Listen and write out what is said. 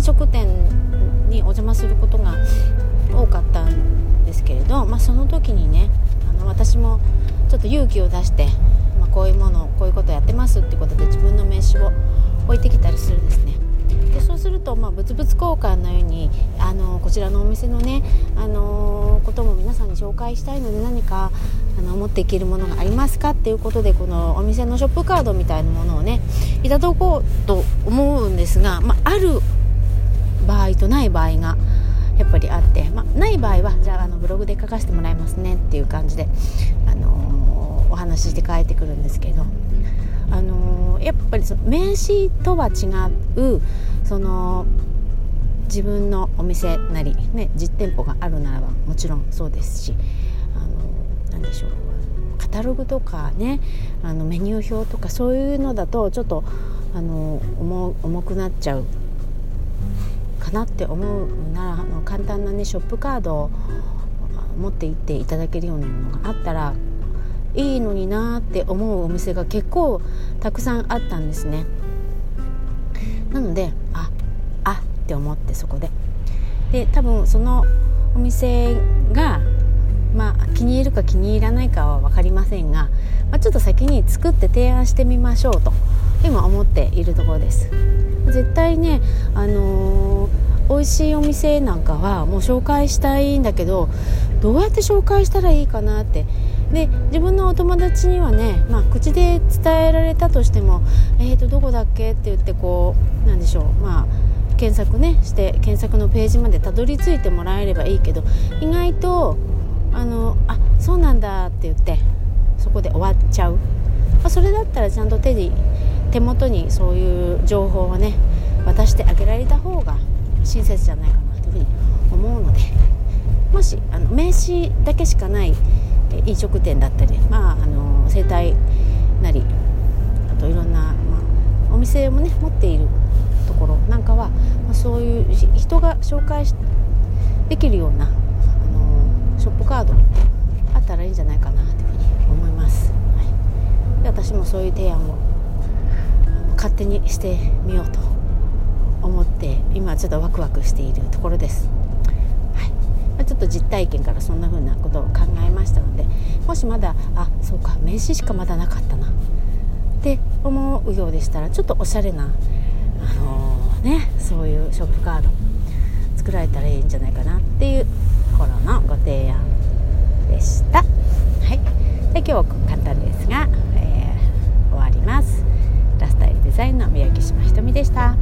飲食店にお邪魔することが多かったんですけれど、まあ、その時にねあの私もちょっと勇気を出して、まあ、こういうものこういうことやってますってことで自分の名刺を置いてきたりするんですね。でそうすると、まあ、物々交換のようにあのこちらのお店のね、あのことも皆さんに紹介したいので何かあの持っていけるものがありますかっていうことでこのお店のショップカードみたいなものをねいただこうと思うんですが、まあ、ある場合とない場合がやっぱりあって、まあ、ない場合はじゃああのブログで書かせてもらいますねっていう感じで、あのー、お話しして帰ってくるんですけど、あのー、やっぱりその名刺とは違うその自分のお店なり、ね、実店舗があるならばもちろんそうですし、あのー、何でしょうカタログとかねあのメニュー表とかそういうのだとちょっとあの重くなっちゃうなって思うならあの簡単なねショップカードを持って行っていただけるようなものがあったらいいのになって思うお店が結構たくさんあったんですね。なのでああって思ってそこで。で多分そのお店がまあ気に入るか気に入らないかは分かりませんが、まあ、ちょっと先に作って提案してみましょうと今思っているところです。絶対ねあの美味しいお店なんかはもう紹介したいんだけどどうやって紹介したらいいかなってで自分のお友達にはね、まあ、口で伝えられたとしても「えーとどこだっけ?」って言ってこうなんでしょうまあ検索ねして検索のページまでたどり着いてもらえればいいけど意外とあのあそうなんだって言ってそこで終わっちゃう、まあ、それだったらちゃんと手に手元にそういう情報をね渡してあげられた方が親切じゃないかなというふうに思うのでもしあの名刺だけしかない飲食店だったり、まあ、あの整体なりあといろんな、まあ、お店もね持っているところなんかは、まあ、そういう人が紹介できるようなあのショップカードあったらいいんじゃないかなというふうに思います。はい、で私もそういう提案を勝手にしてみようと思って今ちょっとワクワクしているところです。はいまちょっと実体験からそんな風なことを考えましたのでもしまだあそうか名刺しかまだなかったなって思うようでしたらちょっとおしゃれな、あのー、ね、そういうショップカード作られたらいいんじゃないかなっていうところのご提案でした。はい、で今日は簡単ですが、えー、終わります。ラスタイルデザインの三宅島ひとみでした。